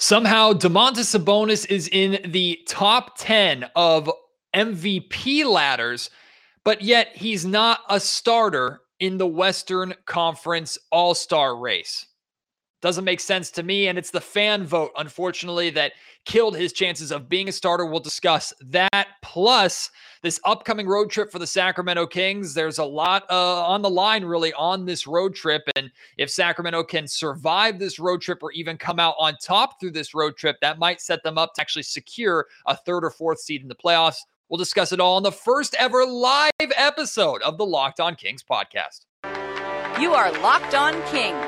Somehow, Domantas Sabonis is in the top 10 of MVP ladders, but yet he's not a starter in the Western Conference All Star race. Doesn't make sense to me. And it's the fan vote, unfortunately, that killed his chances of being a starter. We'll discuss that. Plus, this upcoming road trip for the Sacramento Kings. There's a lot uh, on the line, really, on this road trip. And if Sacramento can survive this road trip or even come out on top through this road trip, that might set them up to actually secure a third or fourth seed in the playoffs. We'll discuss it all in the first ever live episode of the Locked On Kings podcast. You are Locked On Kings,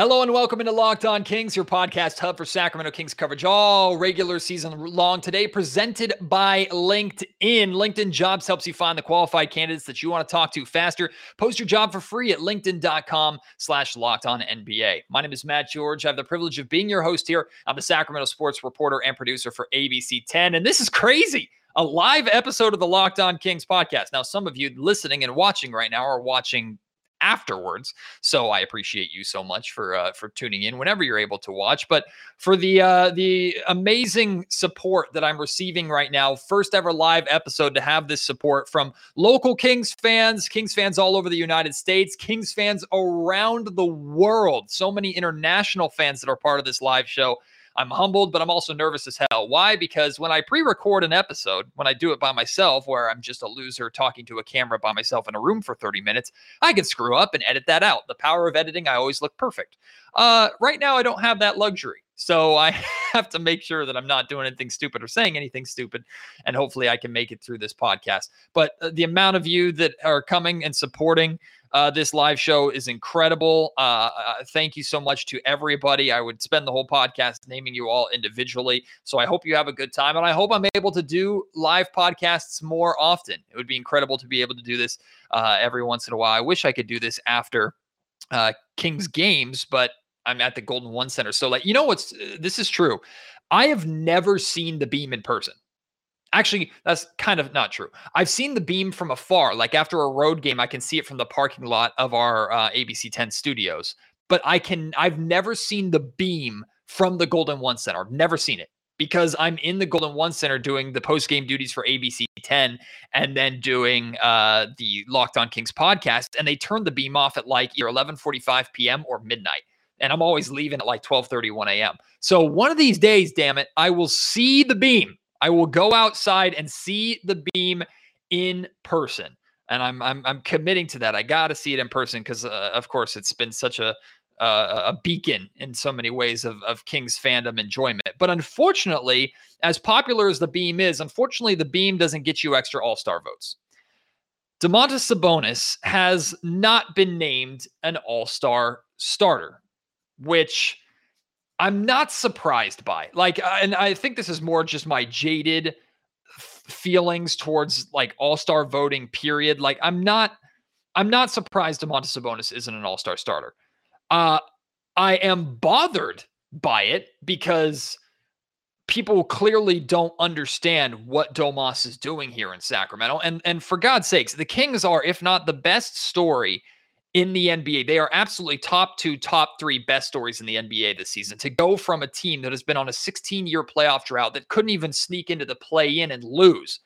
Hello and welcome into Locked On Kings, your podcast hub for Sacramento Kings coverage all regular season long. Today, presented by LinkedIn. LinkedIn Jobs helps you find the qualified candidates that you want to talk to faster. Post your job for free at linkedin.com slash locked on NBA. My name is Matt George. I have the privilege of being your host here. I'm the Sacramento sports reporter and producer for ABC 10. And this is crazy a live episode of the Locked On Kings podcast. Now, some of you listening and watching right now are watching afterwards. So I appreciate you so much for uh, for tuning in whenever you're able to watch. But for the uh, the amazing support that I'm receiving right now, first ever live episode to have this support from local Kings fans, Kings fans all over the United States, Kings fans around the world. So many international fans that are part of this live show. I'm humbled, but I'm also nervous as hell. Why? Because when I pre record an episode, when I do it by myself, where I'm just a loser talking to a camera by myself in a room for 30 minutes, I can screw up and edit that out. The power of editing, I always look perfect. Uh, right now, I don't have that luxury. So I have to make sure that I'm not doing anything stupid or saying anything stupid. And hopefully I can make it through this podcast. But uh, the amount of you that are coming and supporting uh, this live show is incredible. Uh, uh, thank you so much to everybody. I would spend the whole podcast naming you all individually. So I hope you have a good time. And I hope I'm able to do live podcasts more often. It would be incredible to be able to do this uh, every once in a while. I wish I could do this after uh, Kings games, but I'm at the Golden One Center. So, like, you know what's uh, this is true. I have never seen the beam in person. Actually, that's kind of not true. I've seen the beam from afar. Like after a road game, I can see it from the parking lot of our uh, ABC 10 studios. But I can, I've never seen the beam from the Golden One Center. I've never seen it because I'm in the Golden One Center doing the post game duties for ABC 10 and then doing uh, the Locked On Kings podcast. And they turn the beam off at like either 11:45 p.m. or midnight. And I'm always leaving at like 12:31 a.m. So one of these days, damn it, I will see the beam I will go outside and see the beam in person. And I'm I'm I'm committing to that. I got to see it in person because, uh, of course, it's been such a uh, a beacon in so many ways of, of Kings fandom enjoyment. But unfortunately, as popular as the beam is, unfortunately, the beam doesn't get you extra All Star votes. Domantas Sabonis has not been named an All Star starter, which I'm not surprised by. Like, uh, and I think this is more just my jaded feelings towards like All Star voting. Period. Like, I'm not, I'm not surprised Domantas Sabonis isn't an All Star starter. Uh, I am bothered by it because people clearly don't understand what Domas is doing here in Sacramento. And and for God's sakes, the Kings are, if not the best story in the NBA. They are absolutely top two, top three best stories in the NBA this season. To go from a team that has been on a 16 year playoff drought that couldn't even sneak into the play in and lose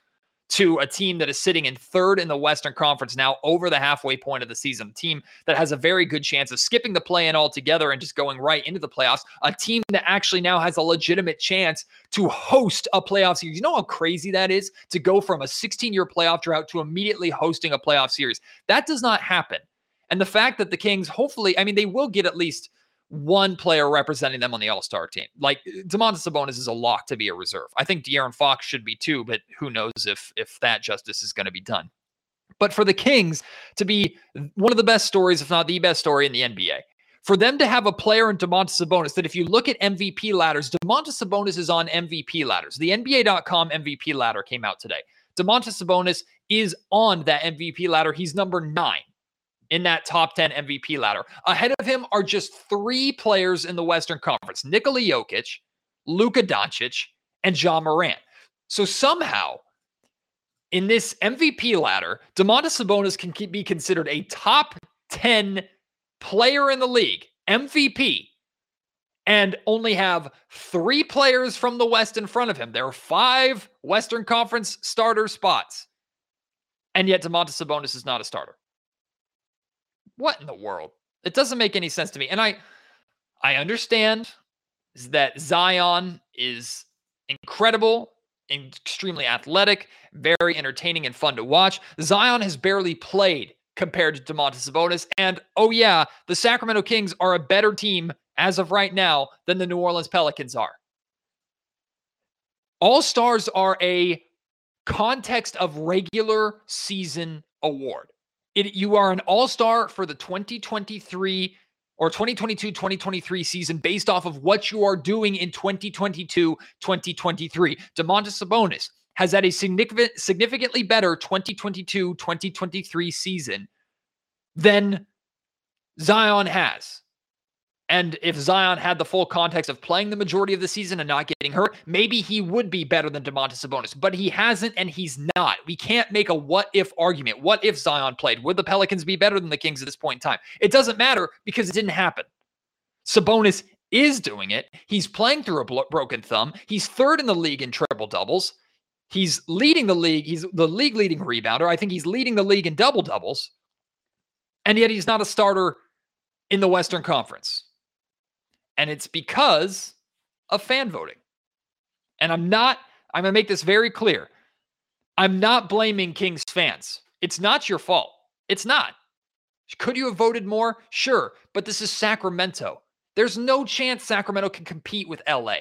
to a team that is sitting in third in the Western Conference now over the halfway point of the season, a team that has a very good chance of skipping the play in altogether and just going right into the playoffs, a team that actually now has a legitimate chance to host a playoff series. You know how crazy that is to go from a 16 year playoff drought to immediately hosting a playoff series? That does not happen and the fact that the Kings, hopefully, I mean, they will get at least one player representing them on the All Star team. Like Domantas Sabonis is a lock to be a reserve. I think De'Aaron Fox should be too, but who knows if if that justice is going to be done. But for the Kings to be one of the best stories, if not the best story in the NBA, for them to have a player in Domantas Sabonis that if you look at MVP ladders, Domantas Sabonis is on MVP ladders. The NBA.com MVP ladder came out today. Domantas Sabonis is on that MVP ladder. He's number nine in that top 10 MVP ladder. Ahead of him are just three players in the Western Conference Nikola Jokic, Luka Doncic, and Ja Morant. So somehow, in this MVP ladder, Domantas Sabonis can be considered a top 10 player in the league, MVP, and only have three players from the West in front of him. There are five Western Conference starter spots. And yet Domantas Sabonis is not a starter. What in the world? It doesn't make any sense to me. And I I understand that Zion is incredible, extremely athletic, very entertaining and fun to watch. Zion has barely played compared to Domantas Sabonis. And oh yeah, the Sacramento Kings are a better team as of right now than the New Orleans Pelicans are. All Stars are a context of regular season award. It, you are an all star for the 2023 or 2022 2023 season based off of what you are doing in 2022 2023. Domantas Sabonis has had a significant, significantly better 2022 2023 season than Zion has. And if Zion had the full context of playing the majority of the season and not getting hurt, maybe he would be better than Domantas Sabonis, but he hasn't and he's not. We can't make a what if argument. What if Zion played? Would the Pelicans be better than the Kings at this point in time? It doesn't matter because it didn't happen. Sabonis is doing it. He's playing through a broken thumb. He's third in the league in triple doubles. He's leading the league. He's the league leading rebounder. I think he's leading the league in double doubles. And yet he's not a starter in the Western Conference. And it's because of fan voting. And I'm not, I'm going to make this very clear. I'm not blaming Kings fans. It's not your fault. It's not. Could you have voted more? Sure. But this is Sacramento. There's no chance Sacramento can compete with LA.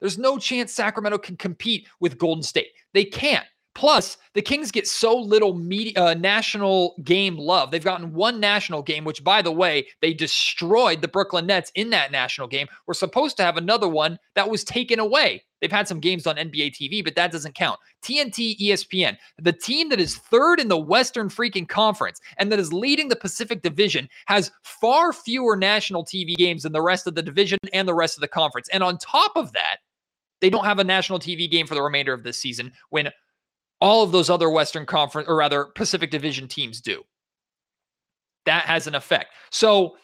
There's no chance Sacramento can compete with Golden State. They can't. Plus, the Kings get so little media, uh, national game love. They've gotten one national game, which, by the way, they destroyed the Brooklyn Nets in that national game. We're supposed to have another one that was taken away. They've had some games on NBA TV, but that doesn't count. TNT, ESPN, the team that is third in the Western freaking conference and that is leading the Pacific Division has far fewer national TV games than the rest of the division and the rest of the conference. And on top of that, they don't have a national TV game for the remainder of this season when all of those other Western Conference, or rather Pacific Division teams do. That has an effect. So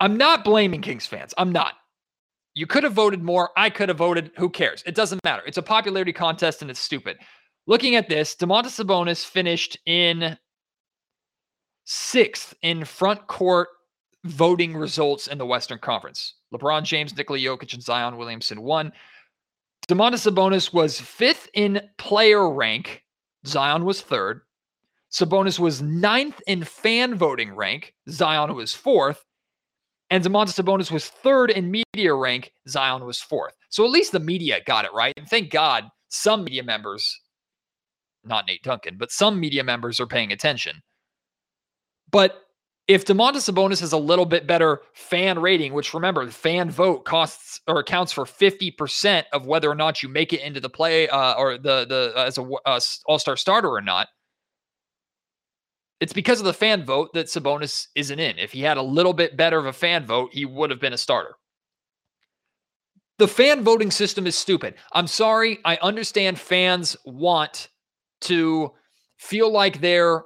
I'm not blaming Kings fans. I'm not. You could have voted more. I could have voted. Who cares? It doesn't matter. It's a popularity contest and it's stupid. Looking at this, Domantas Sabonis finished in sixth in front court voting results in the Western Conference. LeBron James, Nikola Jokic, and Zion Williamson won. Domantas Sabonis was fifth in player rank. Zion was third. Sabonis was ninth in fan voting rank. Zion was fourth. And Domantas Sabonis was third in media rank. Zion was fourth. So at least the media got it right. And thank God some media members, not Nate Duncan, but some media members are paying attention. But if Domantas Sabonis has a little bit better fan rating, which remember, the fan vote costs or accounts for 50% of whether or not you make it into the play uh, or the the uh, as a uh, all-star starter or not. It's because of the fan vote that Sabonis isn't in. If he had a little bit better of a fan vote, he would have been a starter. The fan voting system is stupid. I'm sorry. I understand fans want to feel like they're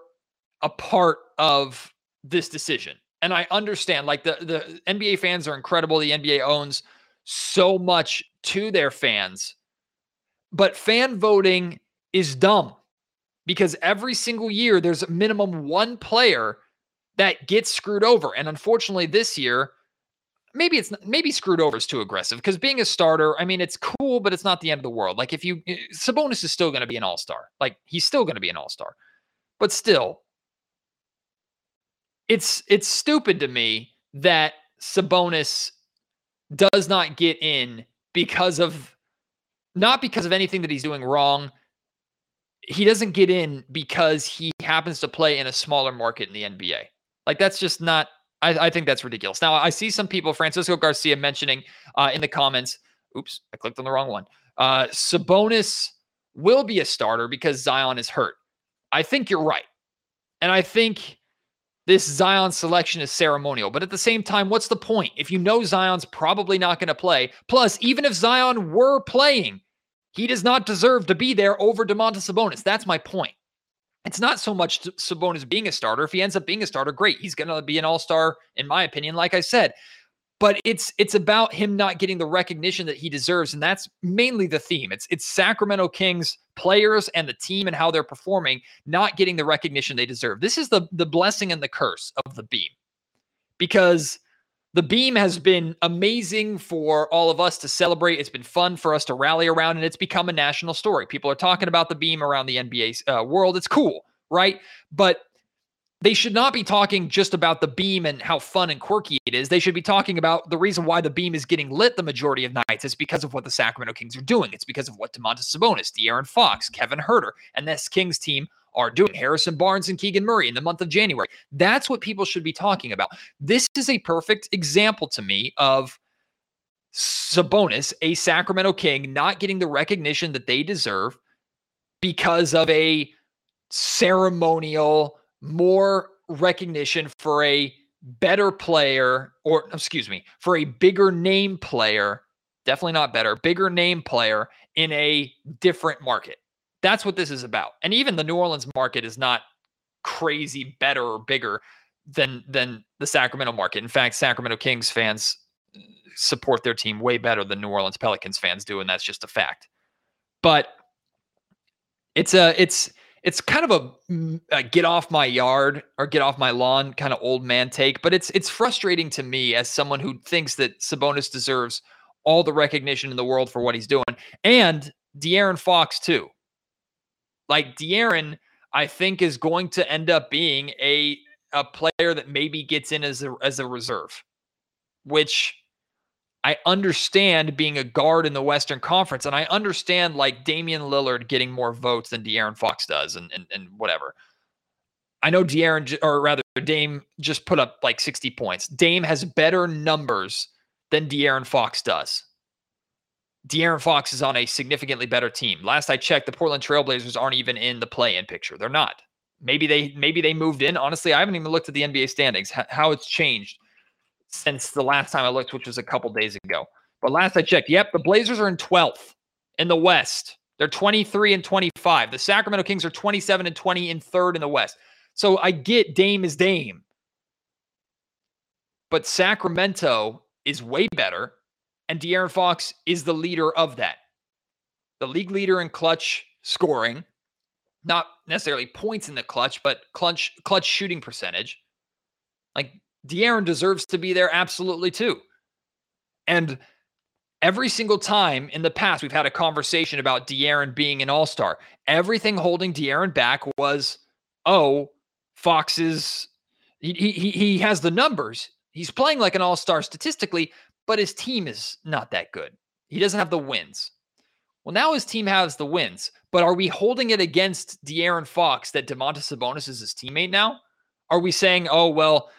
a part of this decision. And I understand like the the NBA fans are incredible. The NBA owns so much to their fans. But fan voting is dumb because every single year there's a minimum one player that gets screwed over. And unfortunately this year maybe it's maybe screwed over is too aggressive because being a starter, I mean, it's cool, but it's not the end of the world. Like if you eh, Sabonis is still going to be an all-star. Like he's still going to be an all-star. But still, it's it's stupid to me that Sabonis does not get in because of not because of anything that he's doing wrong. He doesn't get in because he happens to play in a smaller market in the NBA. Like that's just not. I, I think that's ridiculous. Now I see some people, Francisco Garcia, mentioning uh, in the comments. Oops, I clicked on the wrong one. Uh, Sabonis will be a starter because Zion is hurt. I think you're right, and I think this Zion selection is ceremonial. But at the same time, what's the point? If you know Zion's probably not going to play, plus, even if Zion were playing, he does not deserve to be there over Domantas Sabonis. That's my point. It's not so much Sabonis being a starter. If he ends up being a starter, great. He's going to be an all star, in my opinion, like I said. But it's it's about him not getting the recognition that he deserves, and that's mainly the theme. It's it's Sacramento Kings players and the team and how they're performing not getting the recognition they deserve. This is the the blessing and the curse of the beam, because the beam has been amazing for all of us to celebrate. It's been fun for us to rally around, and it's become a national story. People are talking about the beam around the NBA uh, world. It's cool, right? But they should not be talking just about the beam and how fun and quirky it is. They should be talking about the reason why the beam is getting lit the majority of nights is because of what the Sacramento Kings are doing. It's because of what Domantas Sabonis, De'Aaron Fox, Kevin Huerter, and this Kings team are doing. Harrison Barnes and Keegan Murray in the month of January. That's what people should be talking about. This is a perfect example to me of Sabonis, a Sacramento King, not getting the recognition that they deserve because of a ceremonial, more recognition for a better player, or excuse me, for a bigger name player, definitely not better, bigger name player in a different market. That's what this is about. And even the New Orleans market is not crazy better or bigger than than the Sacramento market. In fact, Sacramento Kings fans uh, support their team way better than New Orleans Pelicans fans do, and that's just a fact. But it's a it's it's kind of a, mm, a, get off my yard or get off my lawn kind of old man take, but it's it's frustrating to me as someone who thinks that Sabonis deserves all the recognition in the world for what he's doing, and De'Aaron Fox too. Like De'Aaron, I think is going to end up being a a player that maybe gets in as a as a reserve, which I understand being a guard in the Western Conference, and I understand like Damian Lillard getting more votes than De'Aaron Fox does, and and, and whatever. I know De'Aaron, or rather Dame, just put up like 60 points. Dame has better numbers than De'Aaron Fox does. De'Aaron Fox is on a significantly better team. Last I checked, the Portland Trailblazers aren't even in the play-in picture. They're not. Maybe they maybe they moved in. Honestly, I haven't even looked at the NBA standings, how it's changed since the last time I looked, which was a couple days ago. But last I checked, yep, the Blazers are in 12th in the West. They're 23 and 25. The Sacramento Kings are 27 and 20 in third in the West. So I get Dame is Dame. But Sacramento is way better and De'Aaron Fox is the leader of that. The league leader in clutch scoring, not necessarily points in the clutch, but clutch clutch shooting percentage. Like De'Aaron deserves to be there absolutely too. And every single time in the past we've had a conversation about De'Aaron being an all-star. Everything holding De'Aaron back was, oh, Fox is he, he he has the numbers. He's playing like an all-star statistically, but his team is not that good. He doesn't have the wins. Well, now his team has the wins, but are we holding it against De'Aaron Fox that Domantas Sabonis is his teammate now? Are we saying, oh, well,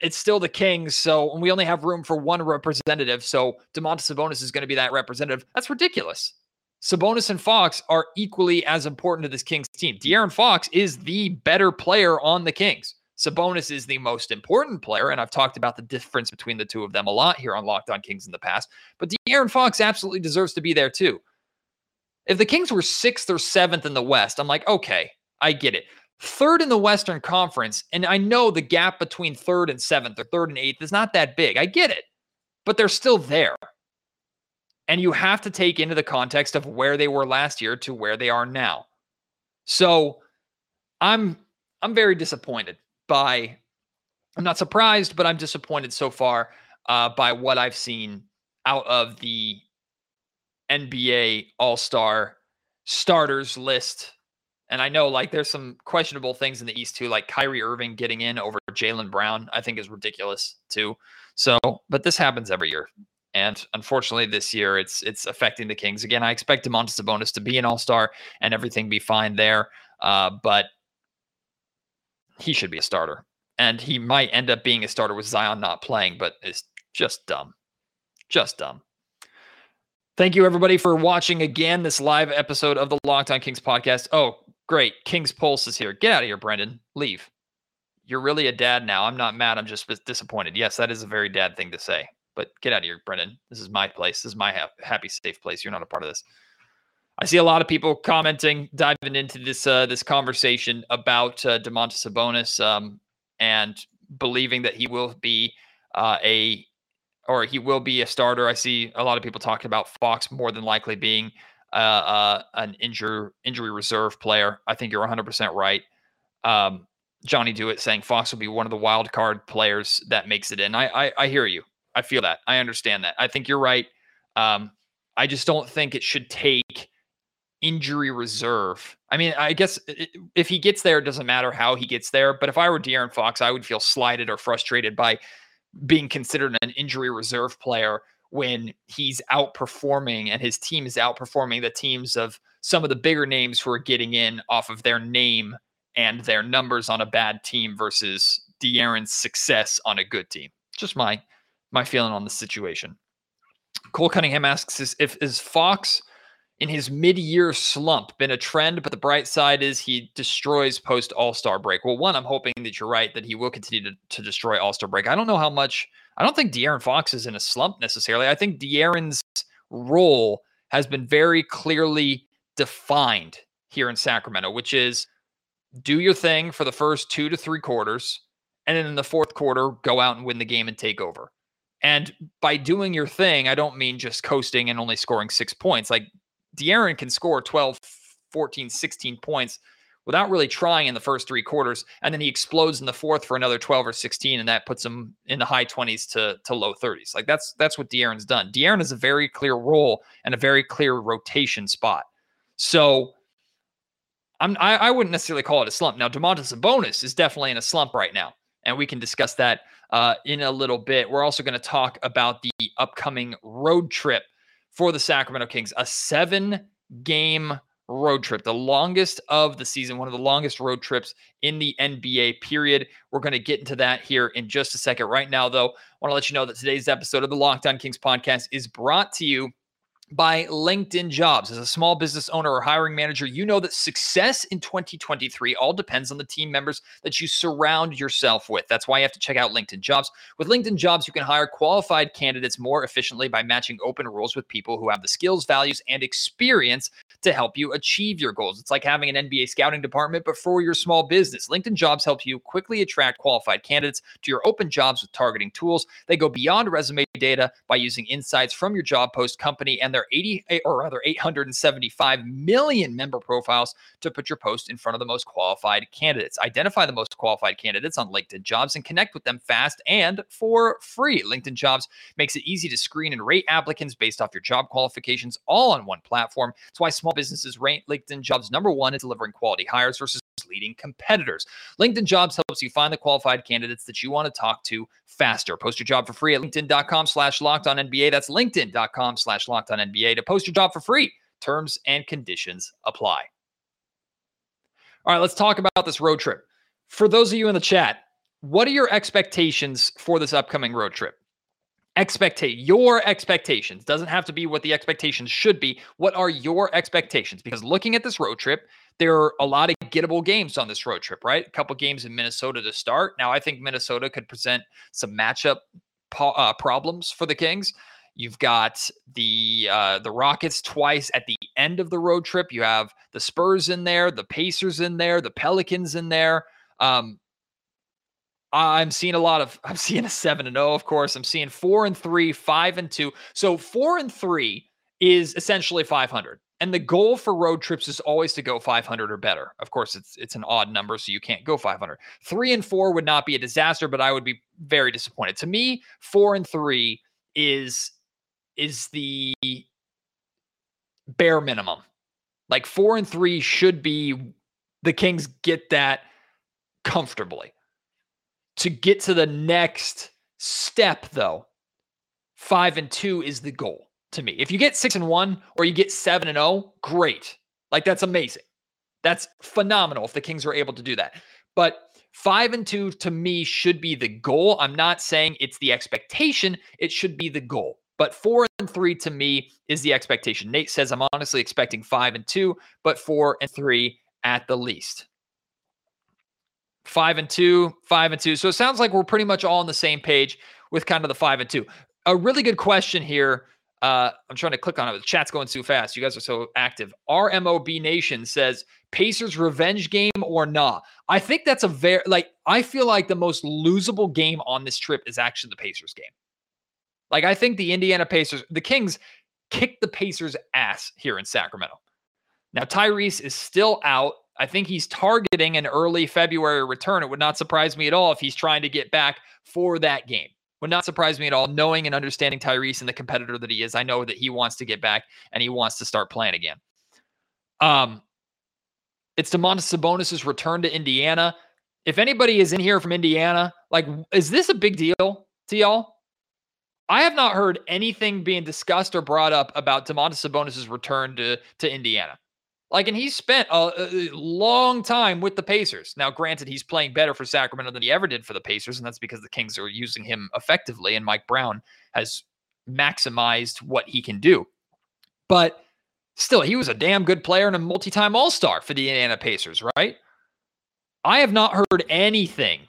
it's still the Kings, so we only have room for one representative, so Domantas Sabonis is going to be that representative? That's ridiculous. Sabonis and Fox are equally as important to this Kings team. De'Aaron Fox is the better player on the Kings. Sabonis is the most important player, and I've talked about the difference between the two of them a lot here on Locked On Kings in the past. But De'Aaron Fox absolutely deserves to be there too. If the Kings were sixth or seventh in the West, I'm like, okay, I get it. Third in the Western Conference, and I know the gap between third and seventh or third and eighth is not that big. I get it, but they're still there. And you have to take into the context of where they were last year to where they are now. So I'm I'm very disappointed by, I'm not surprised, but I'm disappointed so far uh, by what I've seen out of the NBA All Star starters list. And I know like there's some questionable things in the East too, like Kyrie Irving getting in over Jaylen Brown, I think is ridiculous too. So, but this happens every year. And unfortunately, this year it's it's affecting the Kings again. I expect Domantas Sabonis to be an All Star and everything be fine there, uh, but he should be a starter. And he might end up being a starter with Zion not playing, but it's just dumb. Just dumb. Thank you, everybody, for watching again this live episode of the Locked On Kings podcast. Oh, great. Kings Pulse is here. Get out of here, Brendan. Leave. you're really a dad now. I'm not mad. I'm just disappointed. Yes, that is a very dad thing to say. But get out of here, Brendan. This is my place. This is my ha- happy, safe place. You're not a part of this. I see a lot of people commenting, diving into this uh, this conversation about uh, Domantas Sabonis um, and believing that he will be uh, a or he will be a starter. I see a lot of people talking about Fox more than likely being uh, uh, an injury injury reserve player. I think you're 100% right. Um, Johnny Dewitt saying Fox will be one of the wild card players that makes it in. I, I, I hear you. I feel that. I understand that. I think you're right. Um, I just don't think it should take injury reserve. I mean, I guess if he gets there, it doesn't matter how he gets there. But if I were De'Aaron Fox, I would feel slighted or frustrated by being considered an injury reserve player when he's outperforming and his team is outperforming the teams of some of the bigger names who are getting in off of their name and their numbers on a bad team versus De'Aaron's success on a good team. Just my my feeling on the situation. Cole Cunningham asks if is Fox in his mid-year slump been a trend, but the bright side is he destroys post All-Star break. Well, one, I'm hoping that you're right that he will continue to, to destroy All-Star break. I don't know how much I don't think De'Aaron Fox is in a slump necessarily. I think De'Aaron's role has been very clearly defined here in Sacramento, which is do your thing for the first two to three quarters, and then in the fourth quarter, go out and win the game and take over. And by doing your thing, I don't mean just coasting and only scoring six points. Like De'Aaron can score 12, 14, 16 points without really trying in the first three quarters. And then he explodes in the fourth for another 12 or 16, and that puts him in the high 20s to, to low 30s. Like that's that's what De'Aaron's done. De'Aaron has a very clear role and a very clear rotation spot. So I'm I, I wouldn't necessarily call it a slump. Now, Domantas Sabonis is definitely in a slump right now, and we can discuss that uh, in a little bit. We're also going to talk about the upcoming road trip for the Sacramento Kings, a seven game road trip, the longest of the season, one of the longest road trips in the NBA period. We're going to get into that here in just a second. Right now, though, I want to let you know that today's episode of the Locked On Kings podcast is brought to you by LinkedIn Jobs. As a small business owner or hiring manager, you know that success in 2023 all depends on the team members that you surround yourself with. That's why you have to check out LinkedIn Jobs. With LinkedIn Jobs, you can hire qualified candidates more efficiently by matching open roles with people who have the skills, values, and experience to help you achieve your goals. It's like having an NBA scouting department, but for your small business. LinkedIn Jobs help you quickly attract qualified candidates to your open jobs with targeting tools. They go beyond resume data by using insights from your job post company and their 80 eh, or rather 875 million member profiles to put your post in front of the most qualified candidates. Identify the most qualified candidates on LinkedIn Jobs and connect with them fast and for free. LinkedIn Jobs makes it easy to screen and rate applicants based off your job qualifications all on one platform. That's why small businesses rank LinkedIn Jobs number one in delivering quality hires versus leading competitors. LinkedIn Jobs helps you find the qualified candidates that you want to talk to faster. Post your job for free at linkedin.com slash locked on NBA. That's linkedin.com slash locked on NBA to post your job for free. Terms and conditions apply. All right, let's talk about this road trip. For those of you in the chat, what are your expectations for this upcoming road trip? Expectate your expectations doesn't have to be what the expectations should be what are your expectations because looking at this road trip there are a lot of gettable games on this road trip, right? A couple games in Minnesota to start. Now, I think Minnesota could present some matchup po- uh, problems for the Kings. You've got the uh, the Rockets twice at the end of the road trip. You have the Spurs in there, the Pacers in there, the Pelicans in there. Um, I'm seeing a lot of. I'm seeing a seven and zero, oh, of course. I'm seeing four and three, five and two. So four and three is essentially 500. And the goal for road trips is always to go 500 or better. Of course, it's it's an odd number, so you can't go 500. Three and four would not be a disaster, but I would be very disappointed. To me, four and three is is the bare minimum. Like four and three should be the Kings get that comfortably. To get to the next step, though, five and two is the goal to me. If you get six and one or you get seven and oh, great. Like that's amazing. That's phenomenal if the Kings are able to do that. But five and two to me should be the goal. I'm not saying it's the expectation, it should be the goal. But four and three to me is the expectation. Nate says I'm honestly expecting five and two, but four and three at the least. Five and two, five and two. So it sounds like we're pretty much all on the same page with kind of the five and two. A really good question here. Uh, I'm trying to click on it. The chat's going too fast. You guys are so active. RMOB Nation says Pacers revenge game or not. Nah? I think that's a very like I feel like the most losable game on this trip is actually the Pacers game. Like I think the Indiana Pacers, the Kings kicked the Pacers ass here in Sacramento. Now Tyrese is still out. I think he's targeting an early February return. It would not surprise me at all if he's trying to get back for that game. Would not surprise me at all, knowing and understanding Tyrese and the competitor that he is. I know that he wants to get back and he wants to start playing again. Um, it's Domantas Sabonis' return to Indiana. If anybody is in here from Indiana, like, is this a big deal to y'all? I have not heard anything being discussed or brought up about Domantas Sabonis' return to, to Indiana. Like, and he spent a, a, long time with the Pacers. Now, granted, he's playing better for Sacramento than he ever did for the Pacers, and that's because the Kings are using him effectively, and Mike Brown has maximized what he can do. But still, he was a damn good player and a multi time All Star for the Indiana Pacers, right? I have not heard anything,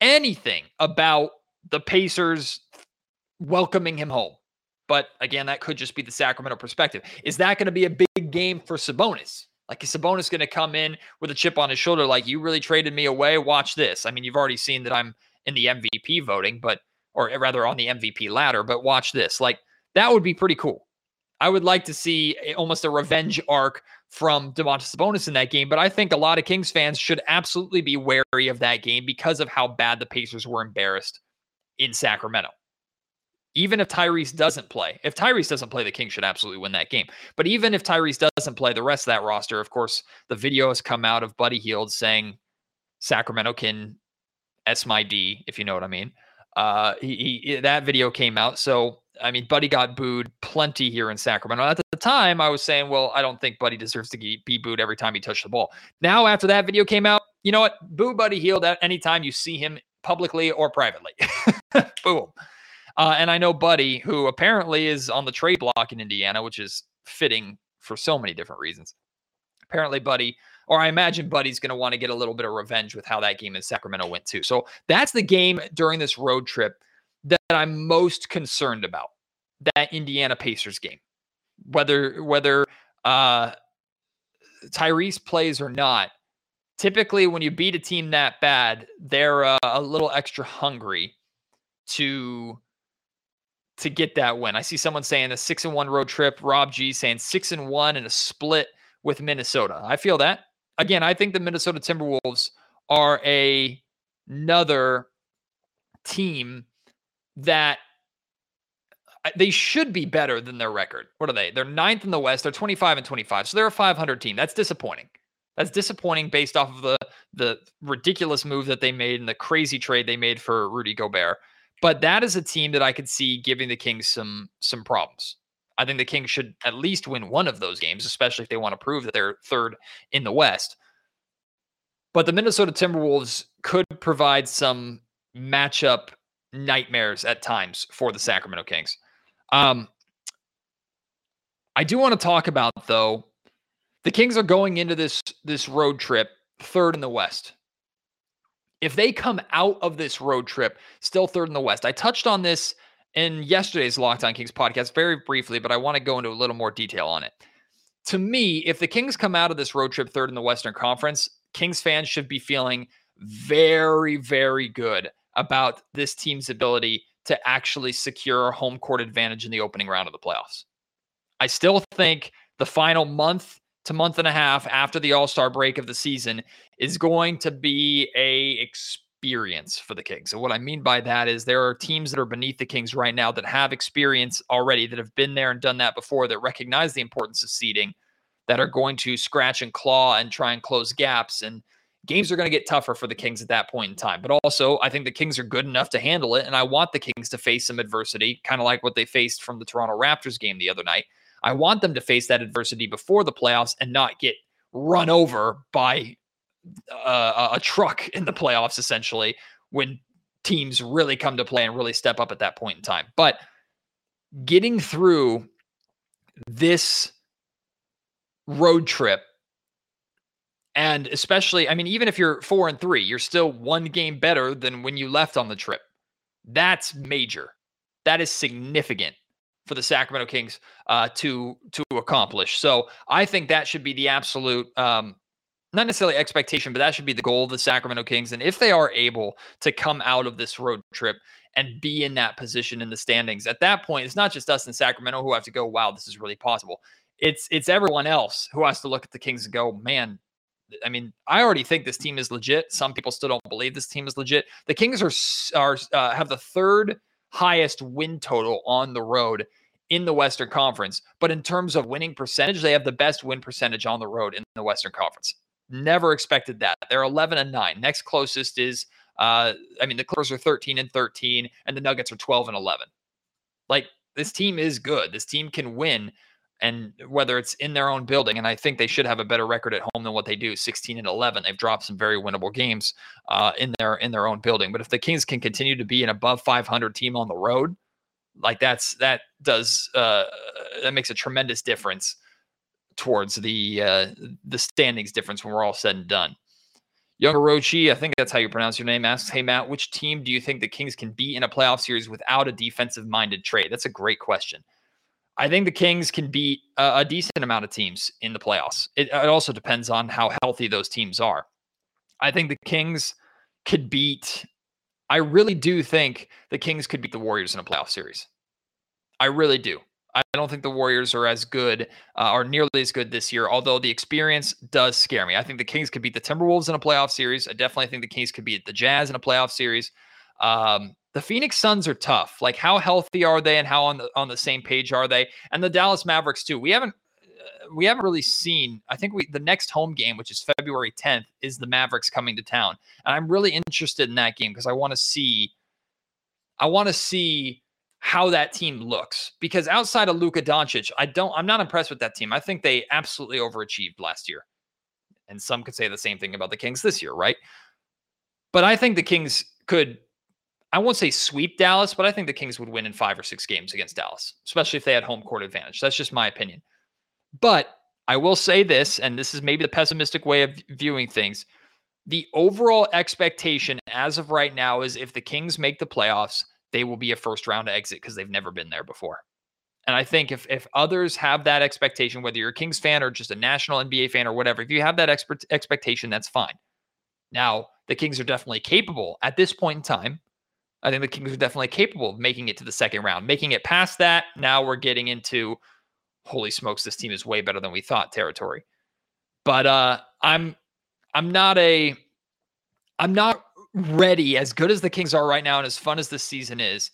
anything about the Pacers welcoming him home. But again, that could just be the Sacramento perspective. Is that going to be a big game for Sabonis? Like, is Sabonis going to come in with a chip on his shoulder, like, you really traded me away? Watch this. I mean, you've already seen that I'm in the MVP voting, but, or rather on the MVP ladder, but watch this. Like, that would be pretty cool. I would like to see almost a revenge arc from Domantas Sabonis in that game, but I think a lot of Kings fans should absolutely be wary of that game because of how bad the Pacers were embarrassed in Sacramento even if Tyrese doesn't play, if Tyrese doesn't play, the Kings should absolutely win that game. But even if Tyrese doesn't play, the rest of that roster, of course, the video has come out of Buddy Hield saying Sacramento can S my D, if you know what I mean. Uh, he, he that video came out, so I mean, Buddy got booed plenty here in Sacramento. At the time, I was saying, well, I don't think Buddy deserves to be booed every time he touched the ball. Now, after that video came out, you know what? Boo Buddy Hield at any time you see him publicly or privately. Boom. Uh, and I know Buddy, who apparently is on the trade block in Indiana, which is fitting for so many different reasons. Apparently, Buddy, or I imagine Buddy's going to want to get a little bit of revenge with how that game in Sacramento went too. So that's the game during this road trip that I'm most concerned about. That Indiana Pacers game, whether whether uh, Tyrese plays or not. Typically, when you beat a team that bad, they're uh, a little extra hungry to to get that win. I see someone saying a six and one road trip. Rob G saying six and one and a split with Minnesota. I feel that. Again, I think the Minnesota Timberwolves are a another team that uh, they should be better than their record. What are they? They're ninth in the West. They're 25 and 25. So they're a 500 team. That's disappointing. That's disappointing based off of the the ridiculous move that they made and the crazy trade they made for Rudy Gobert. But that is a team that I could see giving the Kings some some problems. I think the Kings should at least win one of those games, especially if they want to prove that they're third in the West. But the Minnesota Timberwolves could provide some matchup nightmares at times for the Sacramento Kings. Um, I do want to talk about though, the Kings are going into this this road trip third in the West if they come out of this road trip still third in the West, I touched on this in yesterday's Locked On Kings podcast very briefly, but I want to go into a little more detail on it. To me, if the Kings come out of this road trip third in the Western Conference, Kings fans should be feeling very, very good about this team's ability to actually secure a home court advantage in the opening round of the playoffs. I still think the final month to month and a half after the All-Star break of the season is going to be a experience for the Kings. And what I mean by that is there are teams that are beneath the Kings right now that have experience already that have been there and done that before that recognize the importance of seeding that are going to scratch and claw and try and close gaps and games are going to get tougher for the Kings at that point in time. But also, I think the Kings are good enough to handle it and I want the Kings to face some adversity, kind of like what they faced from the Toronto Raptors game the other night I want them to face that adversity before the playoffs and not get run over by uh, a truck in the playoffs, essentially, when teams really come to play and really step up at that point in time. But getting through this road trip And especially, I mean, even if you're four and three, you're still one game better than when you left on the trip. That's major. That is significant for the Sacramento Kings uh, to to accomplish. So I think that should be the absolute, um, not necessarily expectation, but that should be the goal of the Sacramento Kings. And if they are able to come out of this road trip and be in that position in the standings, at that point, it's not just us in Sacramento who have to go, "Wow, this is really possible." It's it's everyone else who has to look at the Kings and go, "Man, I mean, I already think this team is legit. Some people still don't believe this team is legit. The Kings are are uh, have the third highest win total on the road in the Western Conference, but in terms of winning percentage, they have the best win percentage on the road in the Western Conference. Never expected that. They're 11 and 9. Next closest is uh I mean, the Clippers are 13 and 13 and the Nuggets are 12 and 11. Like this team is good. This team can win and whether it's in their own building and i think they should have a better record at home than what they do 16 and 11 they've dropped some very winnable games uh, in their in their own building but if the kings can continue to be an above 500 team on the road like that's that does uh, that makes a tremendous difference towards the uh, the standings difference when we're all said and done Young Orochi, I think that's how you pronounce your name, asks, Hey, Matt, which team do you think the Kings can beat in a playoff series without a defensive minded trade? That's a great question. I think the Kings can beat a, decent amount of teams in the playoffs. It, it, also depends on how healthy those teams are. I think the Kings could beat. I really do think the Kings could beat the Warriors in a playoff series. I really do. I don't think the Warriors are as good uh, or nearly as good this year, although the experience does scare me. I think the Kings could beat the Timberwolves in a playoff series. I definitely think the Kings could beat the Jazz in a playoff series. Um, the Phoenix Suns are tough. Like how healthy are they and how on the on the same page are they? And the Dallas Mavericks too. We haven't uh, we haven't really seen. I think we the next home game, which is February 10th, is the Mavericks coming to town. And I'm really interested in that game because I want to see I want to see how that team looks because outside of Luka Doncic, I don't I'm not impressed with that team. I think they absolutely overachieved last year. And some could say the same thing about the Kings this year, right? But I think the Kings could I won't say sweep Dallas, but I think the Kings would win in five or six games against Dallas, especially if they had home court advantage. That's just my opinion. But I will say this, and this is maybe the pessimistic way of viewing things. The overall expectation as of right now is if the Kings make the playoffs, they will be a first round exit because they've never been there before. And I think if if others have that expectation, whether you're a Kings fan or just a national NBA fan or whatever, if you have that expert expectation, that's fine. Now, the Kings are definitely capable at this point in time I think the Kings are definitely capable of making it to the second round. Making it past that, now we're getting into holy smokes, this team is way better than we thought territory. But uh I'm I'm not a I'm not ready as good as the Kings are right now and as fun as this season is.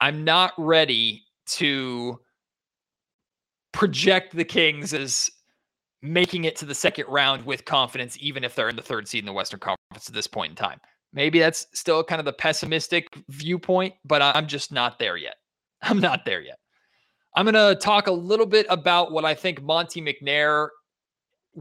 I'm not ready to project the Kings as making it to the second round with confidence, even if they're in the third seed in the Western Conference at this point in time. Maybe that's still kind of the pessimistic viewpoint, but I'm just not there yet. I'm not there yet. I'm going to talk a little bit about what I think Monte McNair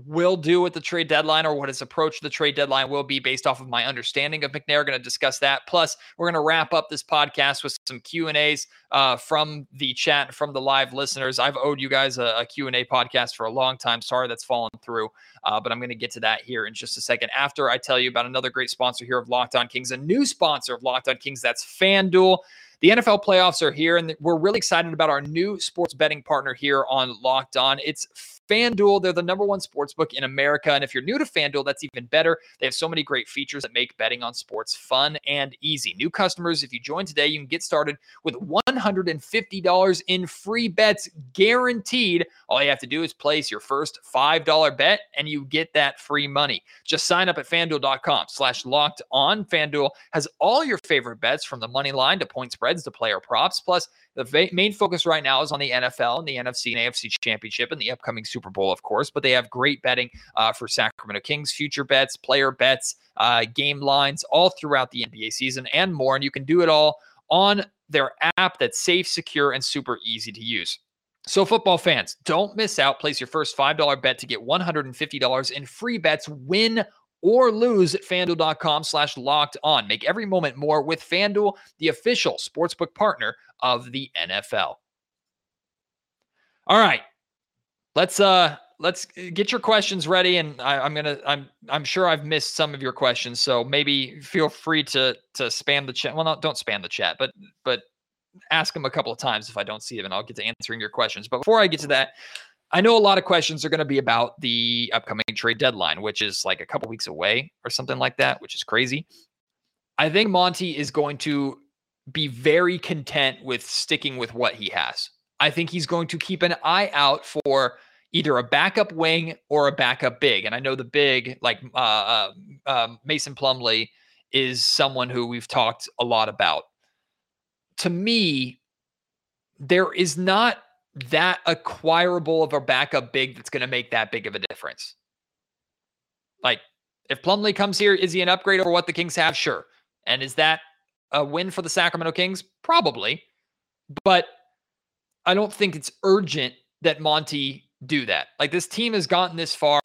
will do at the trade deadline or what his approach to the trade deadline will be based off of my understanding of McNair. Going to discuss that. Plus, we're going to wrap up this podcast with some Q and A's uh, from the chat, from the live listeners. I've owed you guys a, a Q and A podcast for a long time. Sorry that's fallen through, uh, but I'm going to get to that here in just a second. After I tell you about another great sponsor here of Locked On Kings, a new sponsor of Locked On Kings. That's FanDuel. The NFL playoffs are here, and we're really excited about our new sports betting partner here on Locked On. It's FanDuel, they're the number one sports book in America. And if you're new to FanDuel, that's even better. They have so many great features that make betting on sports fun and easy. New customers, if you join today, you can get started with $150 in free bets guaranteed. All you have to do is place your first $5 bet and you get that free money. Just sign up at fanduel.com slash locked on. FanDuel has all your favorite bets from the money line to point spreads to player props. Plus, the main focus right now is on the NFL and the NFC and AFC championship and the upcoming Super Bowl, of course. But they have great betting uh, for Sacramento Kings, future bets, player bets, uh, game lines, all throughout the NBA season and more. And you can do it all on their app that's safe, secure, and super easy to use. So, football fans, don't miss out. Place your first $5 bet to get $150 in free bets, win or lose at fanduel.com slash locked on. Make every moment more with FanDuel, the official sportsbook partner of the NFL. All right. Let's uh let's get your questions ready, and I, I'm gonna. I'm I'm sure I've missed some of your questions, so maybe feel free to to spam the chat. Well, not don't spam the chat, but but ask them a couple of times if I don't see them, and I'll get to answering your questions. But before I get to that, I know a lot of questions are going to be about the upcoming trade deadline, which is like a couple weeks away or something like that, which is crazy. I think Monte is going to be very content with sticking with what he has. I think he's going to keep an eye out for either a backup wing or a backup big. And I know the big, like uh, uh, um, Mason Plumlee, is someone who we've talked a lot about. To me, there is not that acquirable of a backup big that's going to make that big of a difference. Like, if Plumlee comes here, is he an upgrade over what the Kings have? Sure. And is that a win for the Sacramento Kings? Probably. But I don't think it's urgent that Monte do that. Like this team has gotten this far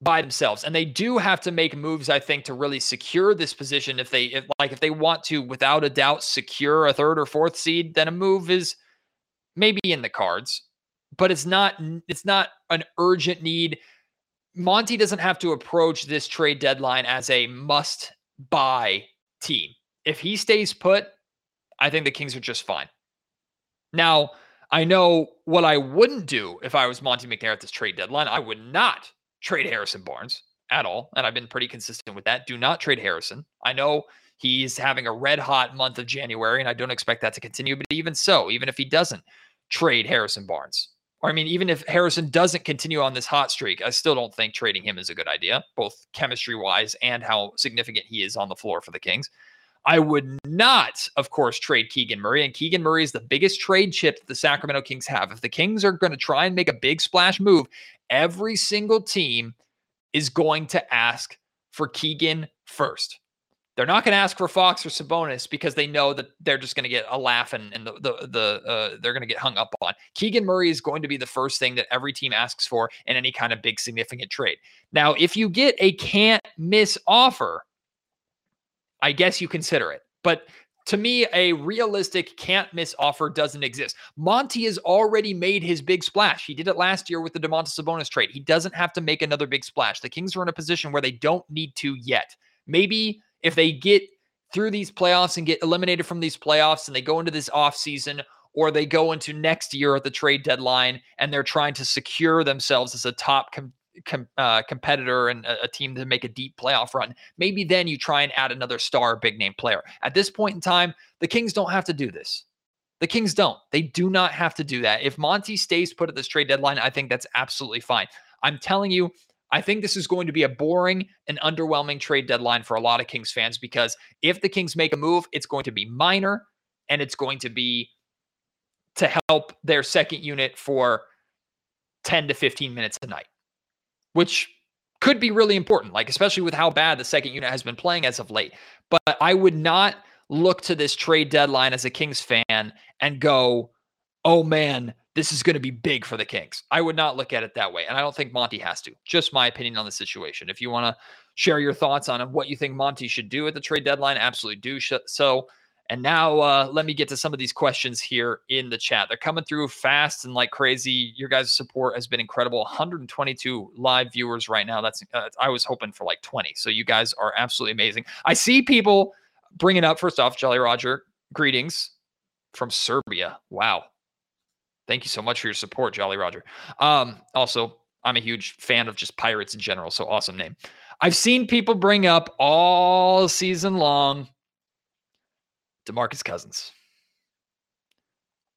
by themselves and they do have to make moves I think to really secure this position if they if like if they want to without a doubt secure a third or fourth seed then a move is maybe in the cards but it's not it's not an urgent need Monte doesn't have to approach this trade deadline as a must buy team if he stays put I think the Kings are just fine now I know what I wouldn't do if I was Monte McNair at this trade deadline. I would not trade Harrison Barnes at all. And I've been pretty consistent with that. Do not trade Harrison. I know he's having a red hot month of January, and I don't expect that to continue. But even so, even if he doesn't trade Harrison Barnes, or I mean, even if Harrison doesn't continue on this hot streak, I still don't think trading him is a good idea, both chemistry wise and how significant he is on the floor for the Kings. I would not, of course, trade Keegan Murray. And Keegan Murray is the biggest trade chip the Sacramento Kings have. If the Kings are going to try and make a big splash move, every single team is going to ask for Keegan first. They're not going to ask for Fox or Sabonis because they know that they're just going to get a laugh and, and the the, the uh, they're going to get hung up on. Keegan Murray is going to be the first thing that every team asks for in any kind of big significant trade. Now, if you get a can't miss offer, I guess you consider it. But to me, a realistic can't miss offer doesn't exist. Monte has already made his big splash. He did it last year with the Domantas Sabonis trade. He doesn't have to make another big splash. The Kings are in a position where they don't need to yet. Maybe if they get through these playoffs and get eliminated from these playoffs and they go into this offseason or they go into next year at the trade deadline and they're trying to secure themselves as a top com- com, uh, competitor and a, a, team to make a deep playoff run, maybe then you try and add another star big name player. At this point in time, the Kings don't have to do this. The Kings don't. They do not have to do that. If Monte stays put at this trade deadline, I think that's absolutely fine. I'm telling you, I think this is going to be a boring and underwhelming trade deadline for a lot of Kings fans because if the Kings make a move, it's going to be minor and it's going to be to help their second unit for 10 to 15 minutes a night which could be really important, like especially with how bad the second unit has been playing as of late. But I would not look to this trade deadline as a Kings fan and go, oh man, this is going to be big for the Kings. I would not look at it that way. And I don't think Monte has to. Just my opinion on the situation. If you want to share your thoughts on what you think Monte should do at the trade deadline, absolutely do so. And now uh, let me get to some of these questions here in the chat. They're coming through fast and like crazy. Your guys' support has been incredible. 122 live viewers right now. That's uh, I was hoping for like 20. So you guys are absolutely amazing. I see people bringing up first off, Jolly Roger, greetings from Serbia. Wow. Thank you so much for your support, Jolly Roger. Um, also, I'm a huge fan of just pirates in general. So awesome name. I've seen people bring up all season long DeMarcus Cousins.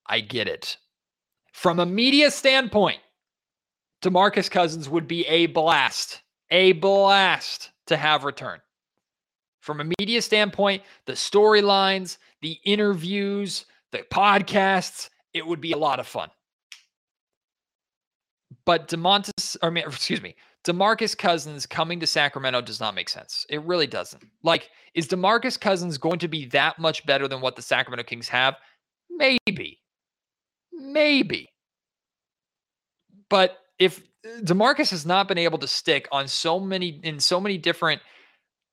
I get it. From a media standpoint, DeMarcus Cousins would be a blast, a blast to have return. From a media standpoint, the storylines, the interviews, the podcasts, it would be a lot of fun. But DeMontis, or excuse me, DeMarcus Cousins coming to Sacramento does not make sense. It really doesn't. Like, is DeMarcus Cousins going to be that much better than what the Sacramento Kings have? Maybe. Maybe. But if uh, DeMarcus has not been able to stick on so many in so many different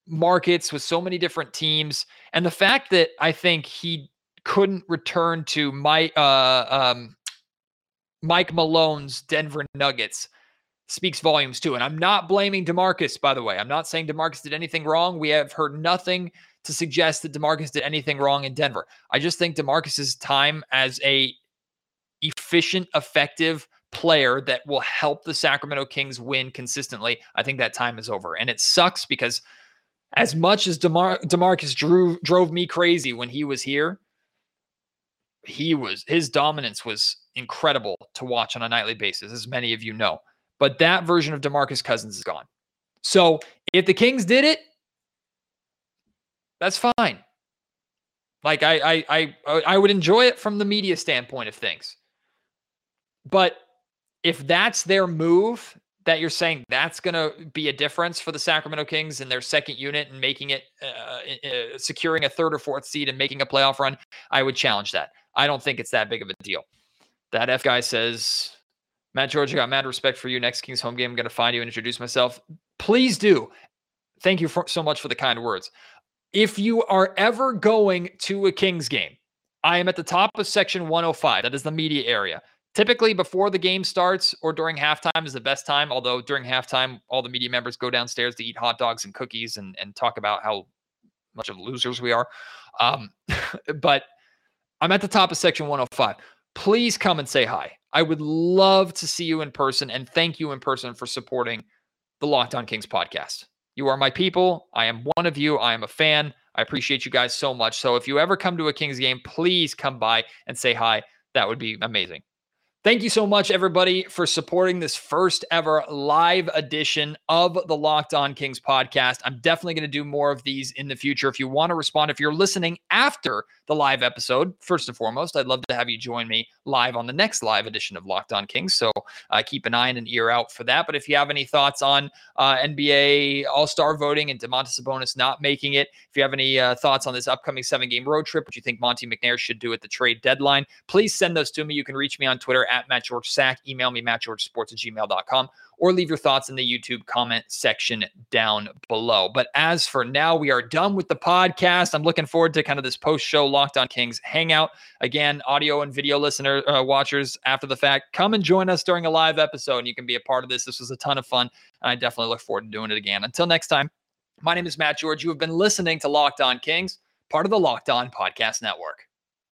markets with so many different teams, and the fact that I think he couldn't return to my uh, um, Mike Malone's Denver Nuggets speaks volumes too. And I'm not blaming DeMarcus, by the way. I'm not saying DeMarcus did anything wrong. We have heard nothing to suggest that DeMarcus did anything wrong in Denver. I just think DeMarcus's time as a efficient, effective player that will help the Sacramento Kings win consistently, I think that time is over. And it sucks because as much as DeMar- DeMarcus drew drove me crazy when he was here, he was his dominance was incredible to watch on a nightly basis, as many of you know. But that version of DeMarcus Cousins is gone. So if the Kings did it, that's fine. Like I I I I would enjoy it from the media standpoint of things. But if that's their move, that you're saying that's going to be a difference for the Sacramento Kings and their second unit and making it uh, uh, securing a third or fourth seed and making a playoff run, I would challenge that. I don't think it's that big of a deal. That F guy says, Matt George, I got mad respect for you. Next Kings home game, I'm going to find you and introduce myself. Please do. Thank you for, so much for the kind words. If you are ever going to a Kings game, I am at the top of section 105. That is the media area. Typically, before the game starts or during halftime is the best time. Although during halftime, all the media members go downstairs to eat hot dogs and cookies and, and talk about how much of losers we are. Um, but I'm at the top of section 105. Please come and say hi. I would love to see you in person and thank you in person for supporting the Locked On Kings podcast. You are my people. I am one of you. I am a fan. I appreciate you guys so much. So if you ever come to a Kings game, please come by and say hi. That would be amazing. Thank you so much, everybody, for supporting this first ever live edition of the Locked On Kings podcast. I'm definitely going to do more of these in the future. If you want to respond, if you're listening after the live episode, first and foremost, I'd love to have you join me live on the next live edition of Locked On Kings. So uh, keep an eye and an ear out for that. But if you have any thoughts on uh, NBA All Star voting and Domantas Sabonis not making it, if you have any uh, thoughts on this upcoming seven game road trip, which you think Monte McNair should do at the trade deadline, please send those to me. You can reach me on Twitter at Matt George Sack. Email me, mattgeorgesports at gmail.com or leave your thoughts in the YouTube comment section down below. But as for now, we are done with the podcast. I'm looking forward to kind of this post show Locked On Kings hangout. Again, audio and video listener uh, watchers after the fact, come and join us during a live episode and you can be a part of this. This was a ton of fun. And I definitely look forward to doing it again. Until next time, my name is Matt George. You have been listening to Locked On Kings, part of the Locked On Podcast Network.